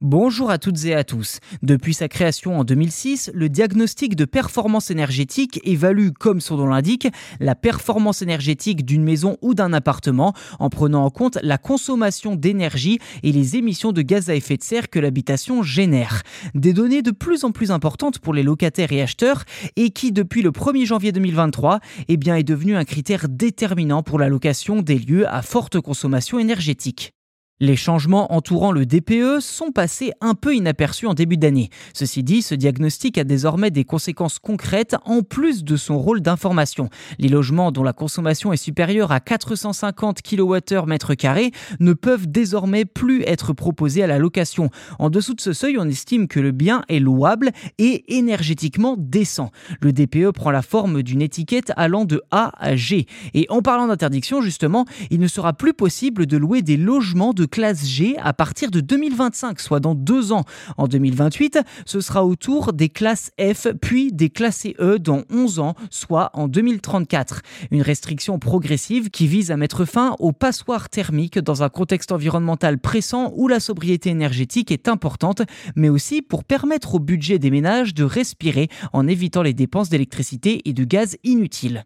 Bonjour à toutes et à tous. Depuis sa création en 2006, le diagnostic de performance énergétique évalue, comme son nom l'indique, la performance énergétique d'une maison ou d'un appartement en prenant en compte la consommation d'énergie et les émissions de gaz à effet de serre que l'habitation génère. Des données de plus en plus importantes pour les locataires et acheteurs et qui, depuis le 1er janvier 2023, eh bien, est devenu un critère déterminant pour la location des lieux à forte consommation énergétique. Les changements entourant le DPE sont passés un peu inaperçus en début d'année. Ceci dit, ce diagnostic a désormais des conséquences concrètes en plus de son rôle d'information. Les logements dont la consommation est supérieure à 450 kWh ne peuvent désormais plus être proposés à la location. En dessous de ce seuil, on estime que le bien est louable et énergétiquement décent. Le DPE prend la forme d'une étiquette allant de A à G. Et en parlant d'interdiction, justement, il ne sera plus possible de louer des logements de classe G à partir de 2025, soit dans deux ans. En 2028, ce sera au tour des classes F, puis des classes E dans 11 ans, soit en 2034. Une restriction progressive qui vise à mettre fin aux passoires thermiques dans un contexte environnemental pressant où la sobriété énergétique est importante, mais aussi pour permettre au budget des ménages de respirer en évitant les dépenses d'électricité et de gaz inutiles.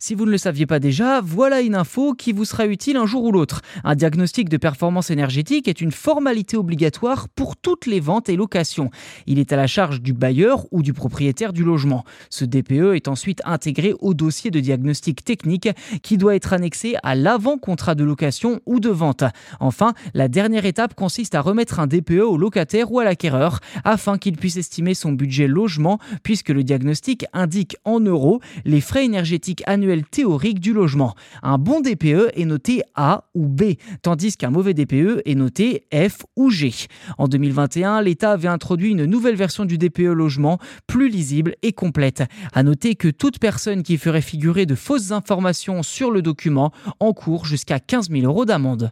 Si vous ne le saviez pas déjà, voilà une info qui vous sera utile un jour ou l'autre. Un diagnostic de performance énergétique est une formalité obligatoire pour toutes les ventes et locations. Il est à la charge du bailleur ou du propriétaire du logement. Ce DPE est ensuite intégré au dossier de diagnostic technique qui doit être annexé à l'avant-contrat de location ou de vente. Enfin, la dernière étape consiste à remettre un DPE au locataire ou à l'acquéreur afin qu'il puisse estimer son budget logement puisque le diagnostic indique en euros les frais énergétiques annuels théorique du logement. Un bon DPE est noté A ou B, tandis qu'un mauvais DPE est noté F ou G. En 2021, l'État avait introduit une nouvelle version du DPE logement, plus lisible et complète. À noter que toute personne qui ferait figurer de fausses informations sur le document encourt jusqu'à 15 000 euros d'amende.